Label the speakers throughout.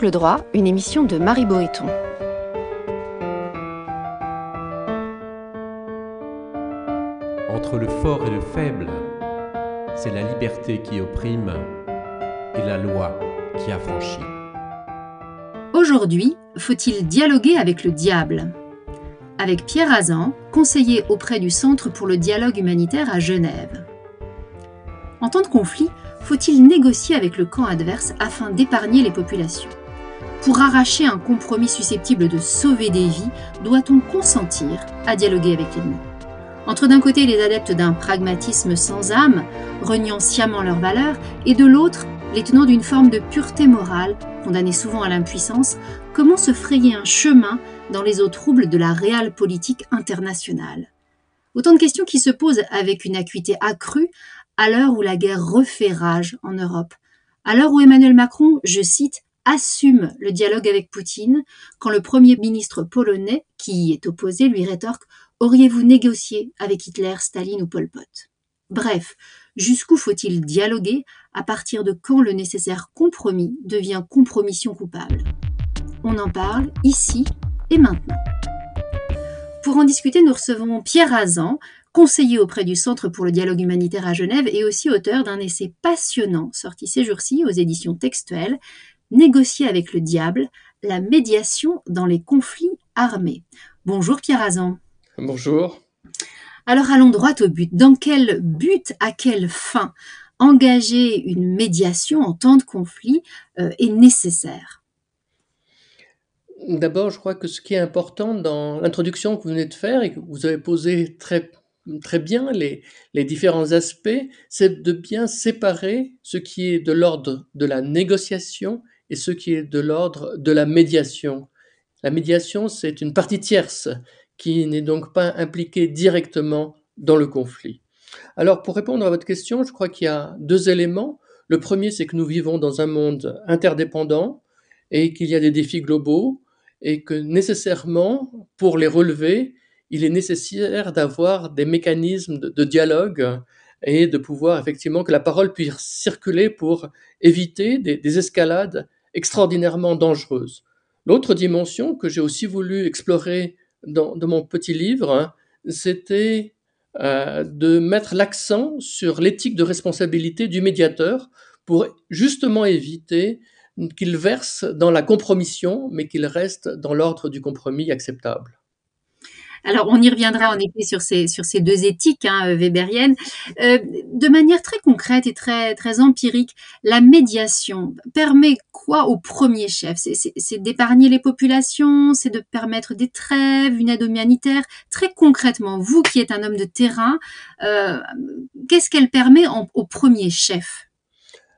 Speaker 1: Angle droit, une émission de Marie Boéton.
Speaker 2: Entre le fort et le faible, c'est la liberté qui opprime et la loi qui affranchit.
Speaker 1: Aujourd'hui, faut-il dialoguer avec le diable? Avec Pierre Azan, conseiller auprès du Centre pour le dialogue humanitaire à Genève. En temps de conflit, faut-il négocier avec le camp adverse afin d'épargner les populations? Pour arracher un compromis susceptible de sauver des vies, doit-on consentir à dialoguer avec l'ennemi? Entre d'un côté les adeptes d'un pragmatisme sans âme, reniant sciemment leurs valeurs, et de l'autre les tenants d'une forme de pureté morale, condamnés souvent à l'impuissance, comment se frayer un chemin dans les eaux troubles de la réelle politique internationale? Autant de questions qui se posent avec une acuité accrue à l'heure où la guerre refait rage en Europe, à l'heure où Emmanuel Macron, je cite, assume le dialogue avec Poutine, quand le Premier ministre polonais, qui y est opposé, lui rétorque Auriez-vous négocié avec Hitler, Staline ou Pol Pot? Bref, jusqu'où faut-il dialoguer? À partir de quand le nécessaire compromis devient compromission coupable? On en parle ici et maintenant. Pour en discuter, nous recevons Pierre Azan, conseiller auprès du Centre pour le dialogue humanitaire à Genève et aussi auteur d'un essai passionnant sorti ces jours-ci aux éditions textuelles, Négocier avec le diable, la médiation dans les conflits armés. Bonjour Pierre Azan.
Speaker 3: Bonjour.
Speaker 1: Alors allons droit au but. Dans quel but, à quelle fin engager une médiation en temps de conflit euh, est nécessaire?
Speaker 3: D'abord, je crois que ce qui est important dans l'introduction que vous venez de faire et que vous avez posé très très bien les, les différents aspects, c'est de bien séparer ce qui est de l'ordre de la négociation et ce qui est de l'ordre de la médiation. La médiation, c'est une partie tierce qui n'est donc pas impliquée directement dans le conflit. Alors, pour répondre à votre question, je crois qu'il y a deux éléments. Le premier, c'est que nous vivons dans un monde interdépendant et qu'il y a des défis globaux et que nécessairement, pour les relever, il est nécessaire d'avoir des mécanismes de, dialogue et de pouvoir effectivement que la parole puisse circuler pour éviter des, escalades extraordinairement dangereuses. L'autre dimension que j'ai aussi voulu explorer dans, mon petit livre, hein, c'était euh, de mettre l'accent sur l'éthique de responsabilité du médiateur pour justement éviter qu'il verse dans la compromission, mais qu'il reste dans l'ordre du compromis acceptable.
Speaker 1: Alors, on y reviendra en effet sur ces, sur ces deux éthiques hein, weberiennes. Euh, de manière très concrète et très, très empirique, la médiation permet quoi au premier chef? C'est d'épargner les populations, c'est de permettre des trêves, une aide humanitaire? Très concrètement, vous qui êtes un homme de terrain, euh, qu'est-ce qu'elle permet au premier chef?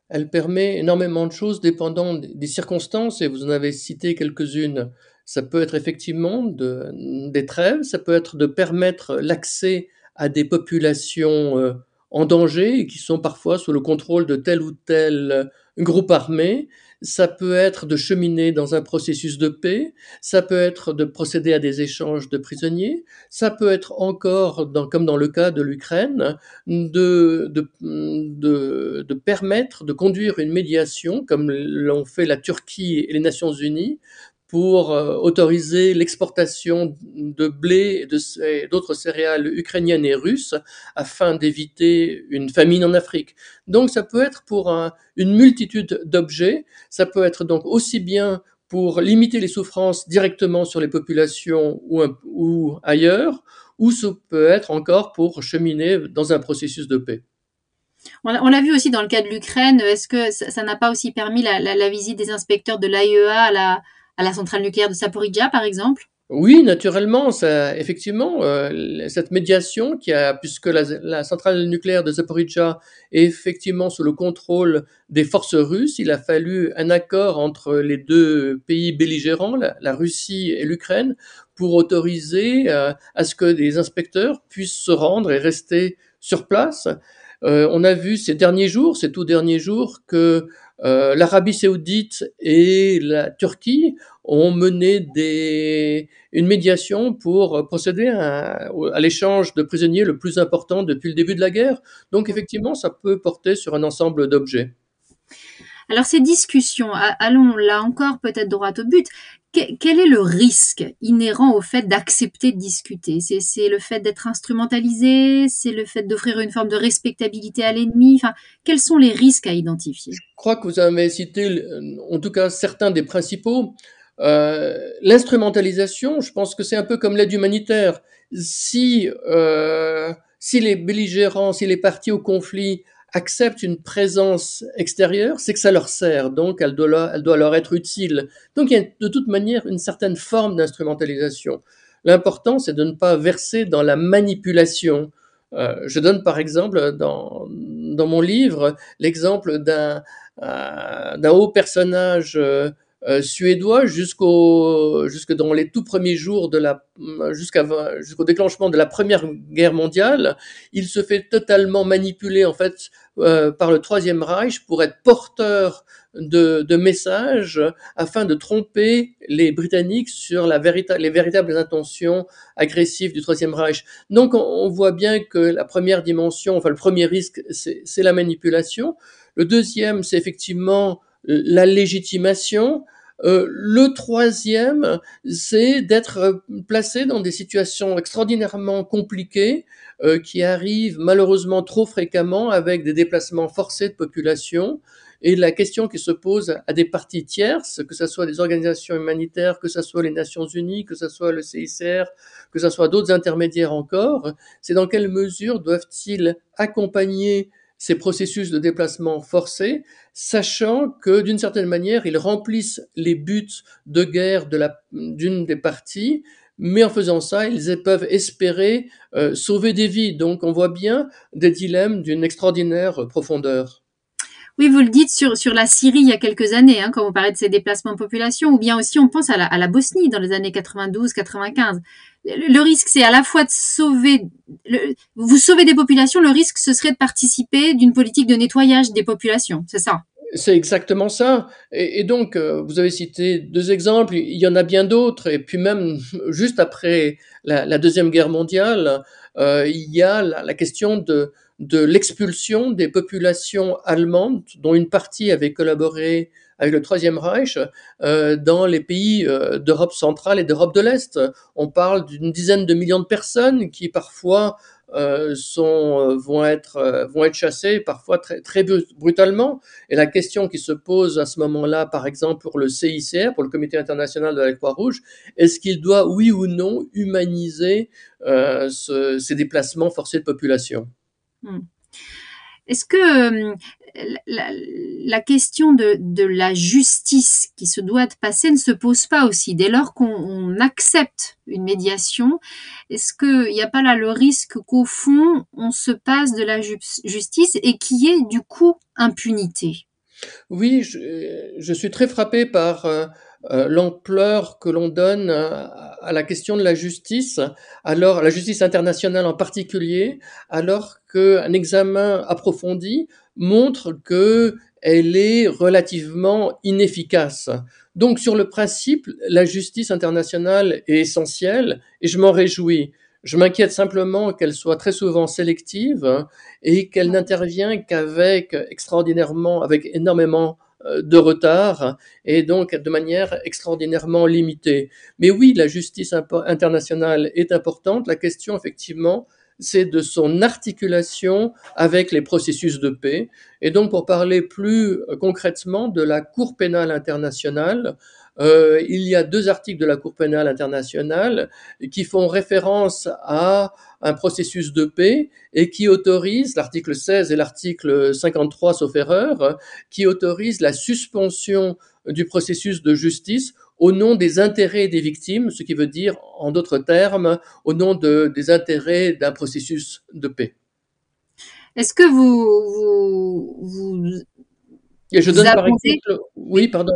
Speaker 3: Elle permet énormément de choses dépendant des circonstances, et vous en avez cité quelques-unes ça peut être effectivement de, des trêves, ça peut être de permettre l'accès à des populations euh, en danger et qui sont parfois sous le contrôle de tel ou tel euh, groupe armé. Ça peut être de cheminer dans un processus de paix. Ça peut être de procéder à des échanges de prisonniers. Ça peut être encore, comme dans le cas de l'Ukraine, de permettre de conduire une médiation, comme l'ont fait la Turquie et les Nations Unies, pour euh, autoriser l'exportation de blé et d'autres céréales ukrainiennes et russes afin d'éviter une famine en Afrique. Donc ça peut être pour une multitude d'objets, ça peut être donc aussi bien pour limiter les souffrances directement sur les populations ou, ailleurs, ou ça peut être encore pour cheminer dans un processus de paix.
Speaker 1: On l'a vu aussi dans le cas de l'Ukraine. Est-ce que ça n'a pas aussi permis la, la visite des inspecteurs de l'AIEA à la, la centrale nucléaire de Saporidja, par exemple?
Speaker 3: Oui, naturellement, effectivement, euh, cette médiation puisque la, centrale nucléaire de Zaporizhzhia est effectivement sous le contrôle des forces russes, il a fallu un accord entre les deux pays belligérants, la, Russie et l'Ukraine, pour autoriser euh, à ce que des inspecteurs puissent se rendre et rester sur place. Euh, on a vu ces derniers jours, ces tout derniers jours, que l'Arabie saoudite et la Turquie ont mené des, une médiation pour procéder à, à l'échange de prisonniers le plus important depuis le début de la guerre. Donc effectivement, ça peut porter sur un ensemble d'objets.
Speaker 1: Alors ces discussions, allons là encore peut-être droit au but. Quel est le risque inhérent au fait d'accepter de discuter? C'est le fait d'être instrumentalisé? C'est le fait d'offrir une forme de respectabilité à l'ennemi? Enfin, Quels sont les risques à identifier?
Speaker 3: Je crois que vous avez cité en tout cas certains des principaux. Euh, L'instrumentalisation, je pense que c'est un peu comme l'aide humanitaire. Si, euh, si les belligérants, si les partis au conflit acceptent une présence extérieure, c'est que ça leur sert, donc elle doit, elle doit leur être utile. Donc il y a de toute manière une certaine forme d'instrumentalisation. L'important, c'est de ne pas verser dans la manipulation. Euh, je donne par exemple dans, dans mon livre l'exemple d'un euh, haut personnage suédois jusqu'au jusque dans les tout premiers jours de la jusqu'à jusqu'au déclenchement de la première guerre mondiale, il se fait totalement manipuler en fait euh, par le troisième Reich pour être porteur de, de, messages afin de tromper les Britanniques sur la les véritables intentions agressives du troisième Reich. Donc on, on, voit bien que la première dimension, enfin le premier risque, c'est la manipulation. Le deuxième, c'est effectivement la légitimation. Euh, le troisième, c'est d'être placé dans des situations extraordinairement compliquées euh, qui arrivent malheureusement trop fréquemment avec des déplacements forcés de population. Et la question qui se pose à des parties tierces, que ce soit des organisations humanitaires, que ce soit les Nations Unies, que ce soit le CICR, que ce soit d'autres intermédiaires encore, c'est dans quelle mesure doivent-ils accompagner ces processus de déplacement forcé, sachant que d'une certaine manière, ils remplissent les buts de guerre de d'une des parties, mais en faisant ça, ils peuvent espérer euh, sauver des vies. Donc on voit bien des dilemmes d'une extraordinaire profondeur.
Speaker 1: Oui, vous le dites sur, sur la Syrie il y a quelques années, hein, quand vous parlez de ces déplacements de population, ou bien aussi on pense à la, Bosnie dans les années 92-95. Le, risque, c'est à la fois de sauver, vous sauvez des populations, le risque, ce serait de participer d'une politique de nettoyage des populations, c'est ça?
Speaker 3: C'est exactement ça. Et, donc, euh, vous avez cité deux exemples, il y en a bien d'autres. Et puis même, juste après la, Deuxième Guerre mondiale, euh, il y a la question de, de l'expulsion des populations allemandes, dont une partie avait collaboré avec le Troisième Reich, euh, dans les pays euh, d'Europe centrale et d'Europe de l'Est. On parle d'une dizaine de millions de personnes qui parfois euh, vont, être, chassées, parfois très, brutalement. Et la question qui se pose à ce moment-là, par exemple pour le CICR, pour le Comité international de la Croix-Rouge, est-ce qu'il doit, oui ou non, humaniser ce, ces déplacements forcés de population?
Speaker 1: Hmm. Est-ce que euh, la, question de, la justice qui se doit de passer ne se pose pas aussi? Dès lors qu'on accepte une médiation Est-ce qu'il n'y a pas là le risque qu'au fond on se passe de la justice et qu'il y ait du coup impunité?
Speaker 3: Oui, je, suis très frappé par euh, euh, l'ampleur que l'on donne à la question de la justice, alors la justice internationale en particulier, alors qu'un examen approfondi montre que elle est relativement inefficace. Donc sur le principe, la justice internationale est essentielle et je m'en réjouis. Je m'inquiète simplement qu'elle soit très souvent sélective et qu'elle n'intervient qu'avec extraordinairement, avec énormément de retard et donc de manière extraordinairement limitée. Mais oui, la justice internationale est importante. La question, effectivement, c'est de son articulation avec les processus de paix. Et donc, pour parler plus concrètement de la Cour pénale internationale, euh, il y a deux articles de la Cour pénale internationale qui font référence à un processus de paix et qui autorisent, l'article 16 et l'article 53 sauf erreur, qui autorisent la suspension du processus de justice au nom des intérêts des victimes, ce qui veut dire, en d'autres termes, au nom de, des intérêts d'un processus de paix.
Speaker 1: Est-ce que vous, vous,
Speaker 3: et je donne par exemple, oui, pardon.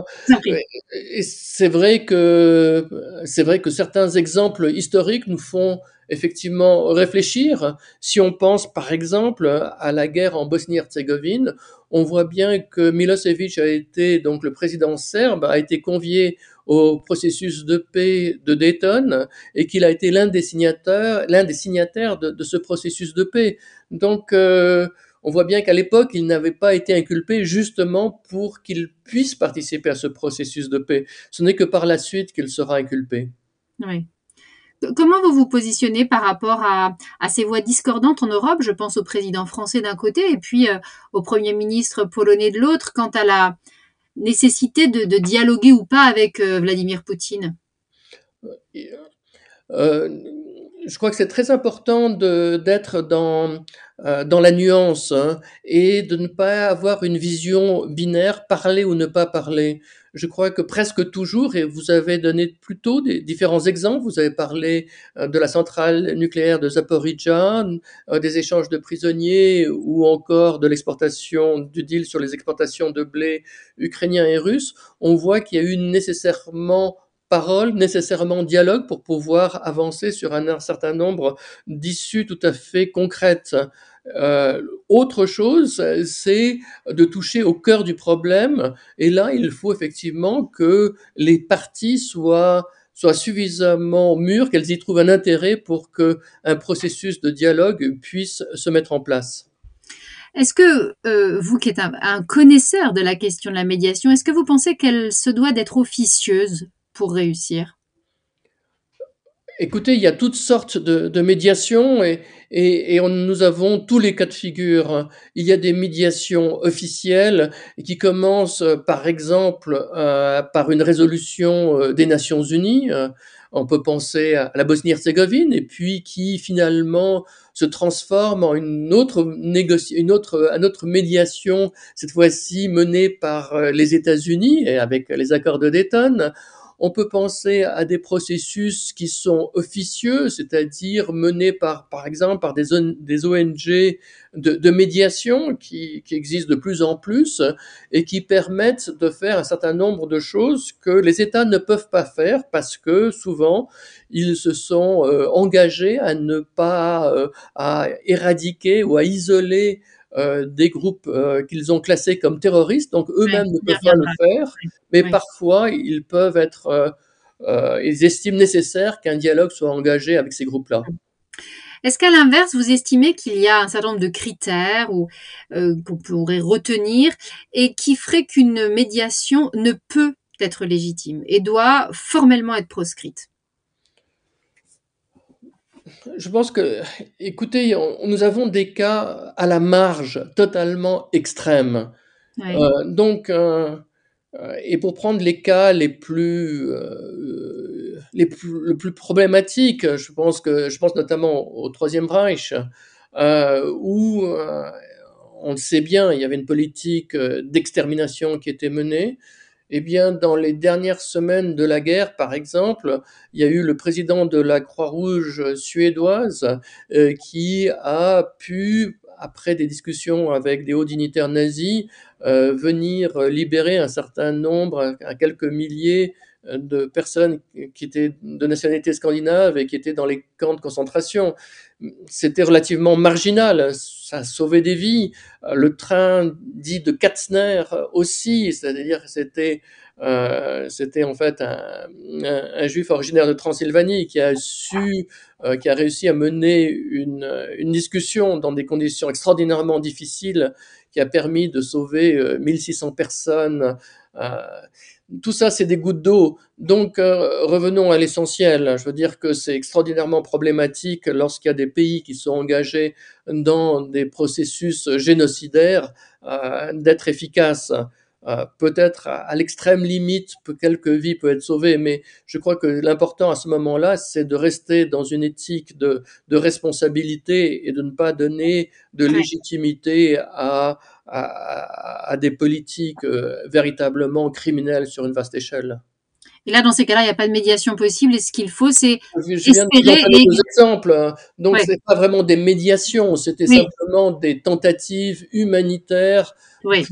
Speaker 3: C'est vrai que c'est vrai que certains exemples historiques nous font effectivement réfléchir. Si on pense par exemple à la guerre en Bosnie-Herzégovine, on voit bien que Milosevic a été donc le président serbe a été convié au processus de paix de Dayton et qu'il a été l'un des signataires, l'un des signataires de, ce processus de paix. Donc euh, on voit bien qu'à l'époque, il n'avait pas été inculpé justement pour qu'il puisse participer à ce processus de paix. Ce n'est que par la suite qu'il sera inculpé.
Speaker 1: Oui. Comment vous vous positionnez par rapport à, ces voix discordantes en Europe? Je pense au président français d'un côté et puis euh, au Premier ministre polonais de l'autre quant à la nécessité de, dialoguer ou pas avec euh, Vladimir Poutine?
Speaker 3: Euh, je crois que c'est très important d'être dans, dans la nuance hein, et de ne pas avoir une vision binaire, parler ou ne pas parler. Je crois que presque toujours, et vous avez donné plutôt des différents exemples, vous avez parlé euh, de la centrale nucléaire de Zaporizhzhia, euh, des échanges de prisonniers ou encore de l'exportation du deal sur les exportations de blé ukrainien et russe, on voit qu'il y a eu nécessairement parole, nécessairement dialogue pour pouvoir avancer sur un certain nombre d'issues tout à fait concrètes. Euh, autre chose, c'est de toucher au cœur du problème. Et là, il faut effectivement que les parties soient suffisamment mûres, qu'elles y trouvent un intérêt pour que un processus de dialogue puisse se mettre en place.
Speaker 1: Est-ce que euh, vous qui êtes un, un, connaisseur de la question de la médiation, est-ce que vous pensez qu'elle se doit d'être officieuse? Pour réussir
Speaker 3: Écoutez, il y a toutes sortes de, de médiations et, nous avons tous les cas de figure. Il y a des médiations officielles qui commencent, par exemple, euh, par une résolution euh, des Nations Unies. On peut penser à la Bosnie-Herzégovine et puis qui finalement se transforme en une autre une autre, médiation, cette fois-ci menée par euh, les États-Unis et avec les accords de Dayton. On peut penser à des processus qui sont officieux, c'est-à-dire menés par, par exemple, par des, ONG de, médiation qui, qui, existent de plus en plus et qui permettent de faire un certain nombre de choses que les États ne peuvent pas faire parce que souvent ils se sont euh, engagés à ne pas euh, à éradiquer ou à isoler euh, des groupes euh, qu'ils ont classés comme terroristes, donc eux-mêmes ne peuvent pas le faire, mais parfois ils peuvent être, euh, ils estiment nécessaire qu'un dialogue soit engagé avec ces groupes-là.
Speaker 1: Est-ce qu'à l'inverse, vous estimez qu'il y a un certain nombre de critères ou qu'on pourrait retenir et qui ferait qu'une médiation ne peut être légitime et doit formellement être proscrite?
Speaker 3: Je pense que, écoutez, nous avons des cas à la marge totalement extrêmes. Euh, donc, euh, euh, et pour prendre les cas les plus, les plus, le plus problématiques, je pense que, je pense notamment au Troisième Reich, où on le sait bien, il y avait une politique d'extermination qui était menée. Eh bien, dans les dernières semaines de la guerre, par exemple, il y a eu le président de la Croix-Rouge suédoise euh, qui a pu, après des discussions avec des hauts dignitaires nazis, euh, venir libérer un certain nombre, à quelques milliers de personnes qui étaient de nationalité scandinave et qui étaient dans les camps de concentration. C'était relativement marginal, ça sauvé des vies. Le train dit de Katzner aussi, c'est-à-dire c'était euh, c'était en fait un, juif originaire de Transylvanie qui a su, euh, qui a réussi à mener une, discussion dans des conditions extraordinairement difficiles, qui a permis de sauver 1600 euh, personnes. Euh, tout ça, c'est des gouttes d'eau. Donc, euh, revenons à l'essentiel. Je veux dire que c'est extraordinairement problématique lorsqu'il y a des pays qui sont engagés dans des processus génocidaires d'être efficaces. Euh, peut-être à, l'extrême limite, quelques vies peuvent être sauvées, mais je crois que l'important à ce moment-là, c'est de rester dans une éthique de, de, responsabilité et de ne pas donner de légitimité à, à, à des politiques euh, véritablement criminelles sur une vaste échelle.
Speaker 1: Et là, dans ces cas-là, il n'y a pas de médiation possible. Et ce qu'il faut, c'est
Speaker 3: espérer. Et... Deux exemples. Hein. Donc, ce n'est pas vraiment des médiations. C'était simplement des tentatives humanitaires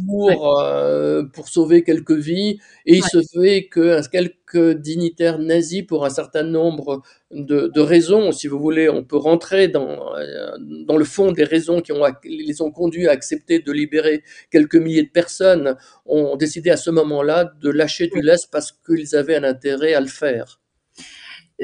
Speaker 3: pour, euh, pour sauver quelques vies. Et il se fait que quelques dignitaires nazis, pour un certain nombre de, de, raisons, si vous voulez, on peut rentrer dans, euh, dans le fond des raisons qui ont, les ont conduits à accepter de libérer quelques milliers de personnes, ont décidé à ce moment-là de lâcher du lest parce qu'ils avaient un intérêt à le faire.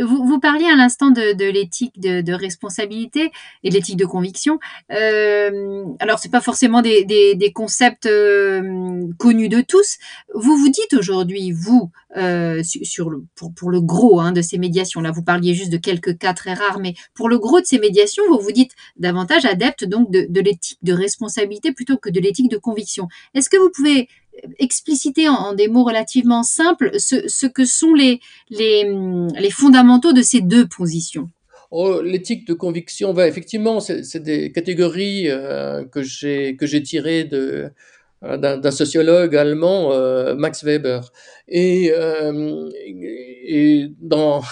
Speaker 1: Vous, vous parliez à l'instant de, de l'éthique de, de, responsabilité et de l'éthique de conviction. Euh, alors, c'est pas forcément des, des, des concepts euh, connus de tous. Vous vous dites aujourd'hui, vous, euh, sur le, pour, pour le gros hein, de ces médiations, là, vous parliez juste de quelques cas très rares, mais pour le gros de ces médiations, vous vous dites davantage adepte donc de, de l'éthique de responsabilité plutôt que de l'éthique de conviction. Est-ce que vous pouvez expliciter en, des mots relativement simples ce, que sont les, les, fondamentaux de ces deux positions.
Speaker 3: Oh, L'éthique de conviction, bah, effectivement, c'est des catégories euh, que j'ai tirées de euh, d'un sociologue allemand, euh, Max Weber. Et, et dans,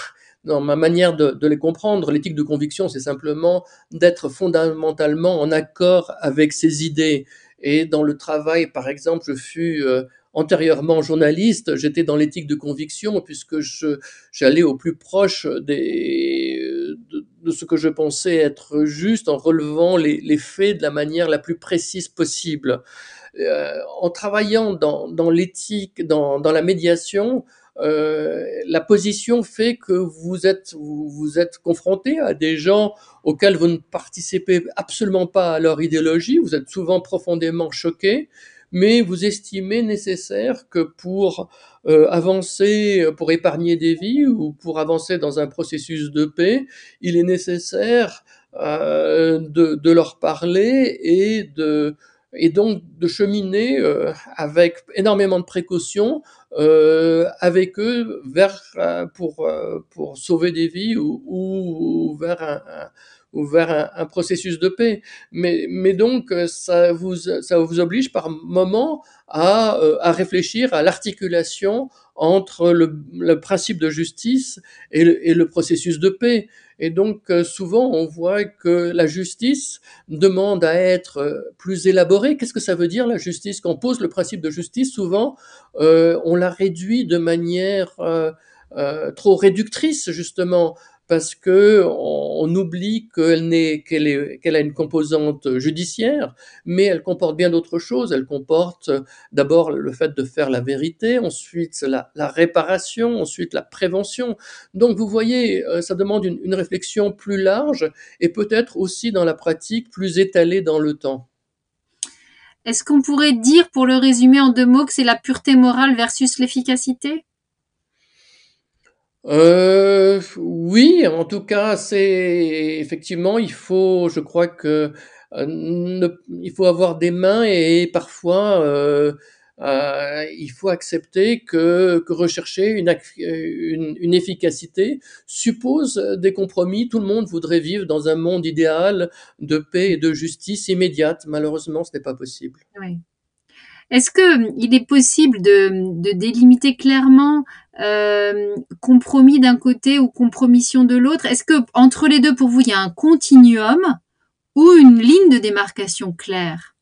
Speaker 3: dans ma manière de, de les comprendre, l'éthique de conviction, c'est simplement d'être fondamentalement en accord avec ses idées et dans le travail, par exemple, je fus euh, antérieurement journaliste, j'étais dans l'éthique de conviction puisque j'allais au plus proche de, de, ce que je pensais être juste en relevant les, les faits de la manière la plus précise possible. Euh, en travaillant dans, dans l'éthique, dans, dans la médiation, euh, la position fait que vous êtes vous, êtes confronté à des gens auxquels vous ne participez absolument pas à leur idéologie, vous êtes souvent profondément choqué, mais vous estimez nécessaire que pour euh, avancer, pour épargner des vies ou pour avancer dans un processus de paix, il est nécessaire euh, de, de, leur parler et de et donc de cheminer euh, avec énormément de précautions euh, avec eux vers euh, pour euh, pour sauver des vies ou, ou vers un, un ou vers un, un, processus de paix. Mais, mais donc, ça vous, ça vous oblige par moment à, à réfléchir à l'articulation entre le, le, principe de justice et le, et le processus de paix. Et donc, euh, souvent, on voit que la justice demande à être euh, plus élaborée. Qu'est-ce que ça veut dire, la justice? Quand on pose le principe de justice, souvent, euh, on la réduit de manière trop réductrice, justement parce que on, oublie qu'elle n'est qu'elle qu'elle a une composante judiciaire, mais elle comporte bien d'autres choses. Elle comporte d'abord le fait de faire la vérité, ensuite la, réparation, ensuite la prévention. Donc vous voyez, euh, ça demande une réflexion plus large et peut-être aussi dans la pratique plus étalée dans le temps.
Speaker 1: Est-ce qu'on pourrait dire, pour le résumer en deux mots, que c'est la pureté morale versus l'efficacité?
Speaker 3: Euh, oui, en tout cas, c'est effectivement, il faut, je crois que euh, il faut avoir des mains et parfois euh, euh, il faut accepter que, rechercher une, efficacité suppose des compromis. Tout le monde voudrait vivre dans un monde idéal de paix et de justice immédiate. Malheureusement, ce n'est pas possible.
Speaker 1: Oui. Est-ce que il est possible de délimiter clairement euh, compromis d'un côté ou compromission de l'autre. Est-ce que entre les deux, pour vous, il y a un continuum ou une ligne de démarcation claire?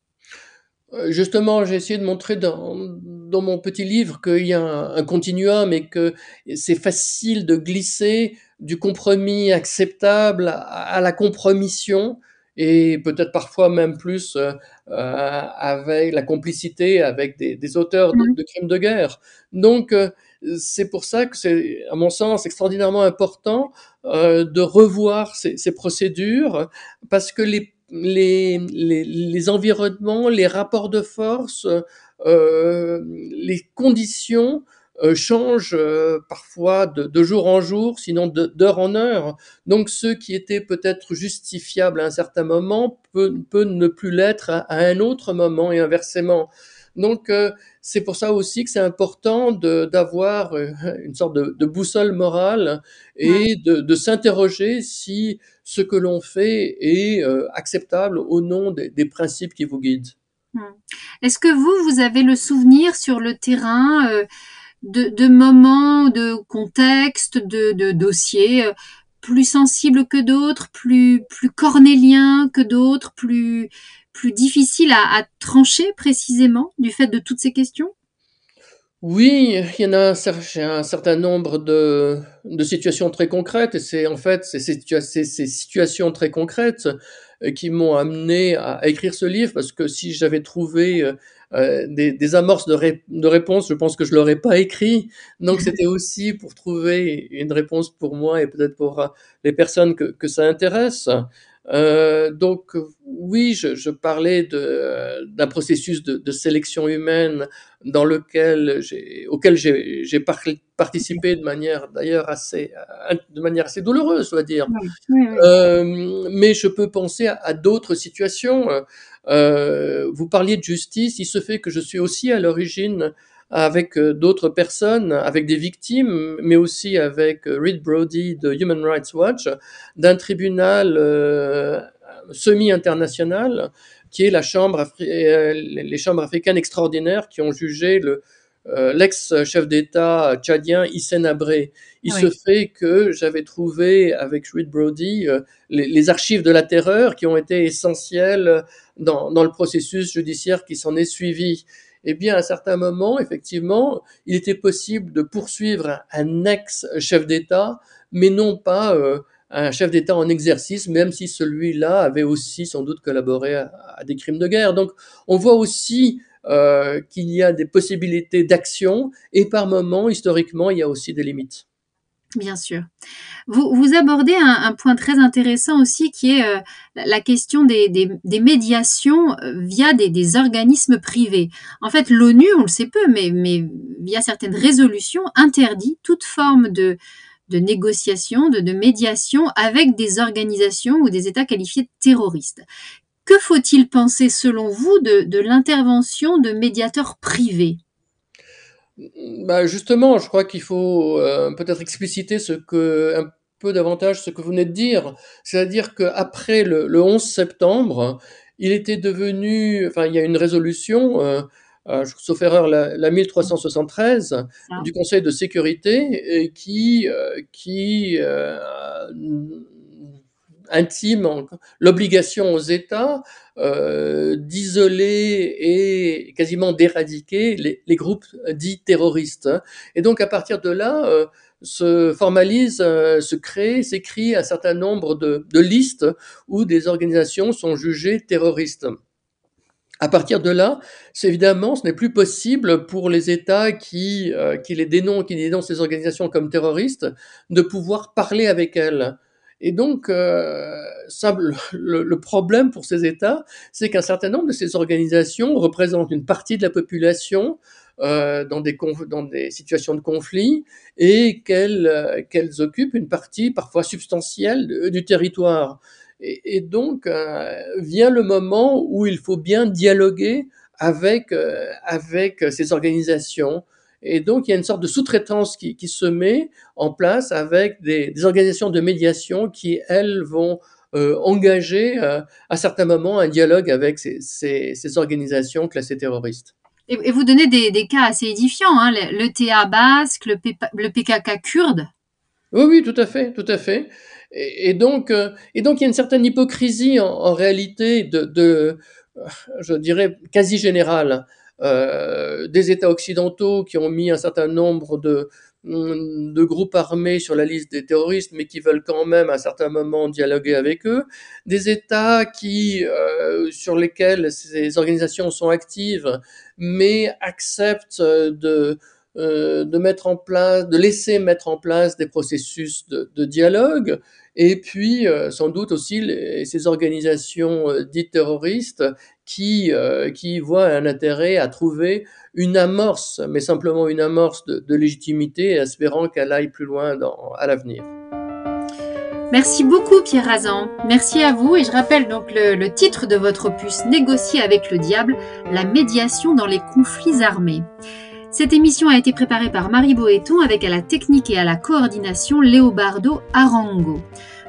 Speaker 3: Euh, Justement, j'ai essayé de montrer dans, mon petit livre qu'il y a un, continuum et que c'est facile de glisser du compromis acceptable à la compromission et peut-être parfois même plus euh, euh, avec la complicité avec des, des auteurs de, mmh. de, crimes de guerre. Donc euh, c'est pour ça que c'est, à mon sens, extraordinairement important euh, de revoir ces, ces, procédures parce que les, les, les, les, environnements, les rapports de force, euh, les conditions change euh, parfois de, de, jour en jour, sinon d'heure en heure. Donc ceux qui étaient peut-être justifiables à un certain moment peut, peut ne plus l'être à, à, un autre moment et inversement. Donc euh, c'est pour ça aussi que c'est important d'avoir euh, une sorte de, de, boussole morale et ouais. de, de s'interroger si ce que l'on fait est euh, acceptable au nom des, des principes qui vous guident.
Speaker 1: Est-ce que vous, vous avez le souvenir sur le terrain euh, de, moments, de contextes, de, dossiers euh, plus sensibles que d'autres, plus, plus cornéliens que d'autres, plus, plus difficiles à, trancher précisément du fait de toutes ces questions?
Speaker 3: Oui, il y en a un, certain nombre de, de, situations très concrètes et c'est en fait ces, situa ces, ces situations très concrètes euh, qui m'ont amené à, à, écrire ce livre parce que si j'avais trouvé euh, des, des, amorces de, ré, de réponses, je pense que je l'aurais pas écrit. Donc c'était aussi pour trouver une réponse pour moi et peut-être pour les personnes que, que ça intéresse. Euh, donc oui, je, je parlais d'un processus de, de, sélection humaine dans lequel j'ai, auquel j'ai participé de manière d'ailleurs assez, de manière assez douloureuse, on va dire. Euh, mais je peux penser à, à d'autres situations. Euh, vous parliez de justice, il se fait que je suis aussi à l'origine avec euh, d'autres personnes, avec des victimes, mais aussi avec euh, Reed Brody de Human Rights Watch, d'un tribunal euh, semi-international qui est la chambre les chambres africaines extraordinaires qui ont jugé le, l'ex-chef d'État tchadien Hissène Abré. Il se fait que j'avais trouvé avec Reed Brody les, les, archives de la terreur qui ont été essentielles dans, dans le processus judiciaire qui s'en est suivi eh bien, à un certain moment, effectivement, il était possible de poursuivre un ex-chef d'État, mais non pas euh, un chef d'État en exercice, même si celui-là avait aussi sans doute collaboré à, des crimes de guerre. Donc, on voit aussi euh, qu'il y a des possibilités d'action, et par moments, historiquement, il y a aussi des limites.
Speaker 1: Bien sûr. Vous, abordez un, point très intéressant aussi qui est euh, la question des, médiations euh, via des, organismes privés. En fait, l'ONU, on le sait peu, mais, via certaines résolutions, interdit toute forme de, négociation, de, médiation avec des organisations ou des États qualifiés de terroristes. Que faut-il penser selon vous de l'intervention de médiateurs privés?
Speaker 3: Bah justement, je crois qu'il faut euh, peut-être expliciter ce que un peu davantage ce que vous venez de dire, c'est-à-dire qu'après le, le 11 septembre, il était devenu, enfin, il y a une résolution, euh, euh, sauf erreur, la, la 1373 du Conseil de sécurité, qui qui intime l'obligation aux États euh, d'isoler et quasiment d'éradiquer les, groupes dits terroristes. Et donc à partir de là, euh, se formalise, euh, se crée, s'écrit un certain nombre de, listes où des organisations sont jugées terroristes. À partir de là, évidemment, ce n'est plus possible pour les États qui, euh, qui les dénoncent, qui dénoncent ces organisations comme terroristes, de pouvoir parler avec elles. Et donc, euh, le, problème pour ces États, c'est qu'un certain nombre de ces organisations représentent une partie de la population euh, dans, des situations de conflit et qu'elles euh, occupent une partie parfois substantielle du territoire. Et, donc, vient le moment où il faut bien dialoguer avec ces organisations et donc, il y a une sorte de sous-traitance qui, qui, se met en place avec des, des, organisations de médiation qui, elles, vont euh, engager euh, à certains moments un dialogue avec ces, ces, ces organisations classées terroristes.
Speaker 1: Et, et vous donnez des, des, cas assez édifiants, hein, l'ETA basque, le, P, le PKK kurde.
Speaker 3: Oui, oui, tout à fait, tout à fait. Et, et donc, euh, et donc, il y a une certaine hypocrisie en, en réalité de, de, je dirais, quasi générale. Euh, des États occidentaux qui ont mis un certain nombre de, de groupes armés sur la liste des terroristes, mais qui veulent quand même à un certain moment dialoguer avec eux, des États qui, euh, sur lesquels ces organisations sont actives, mais acceptent de, euh, de mettre en place, de laisser mettre en place des processus de, dialogue, et puis sans doute aussi ces organisations dites terroristes qui, euh, qui voient un intérêt à trouver une amorce, mais simplement une amorce de, légitimité, espérant qu'elle aille plus loin à l'avenir.
Speaker 1: Merci beaucoup Pierre Razan. Merci à vous et je rappelle donc le, le, titre de votre opus Négocier avec le diable, la médiation dans les conflits armés. Cette émission a été préparée par Marie Boéton avec à la technique et à la coordination Léobardo Arango.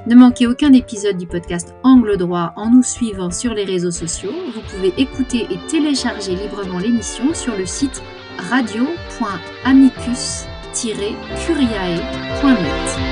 Speaker 1: Ne manquez aucun épisode du podcast Angle droit en nous suivant sur les réseaux sociaux. Vous pouvez écouter et télécharger librement l'émission sur le site radio.amicus-curiae.net.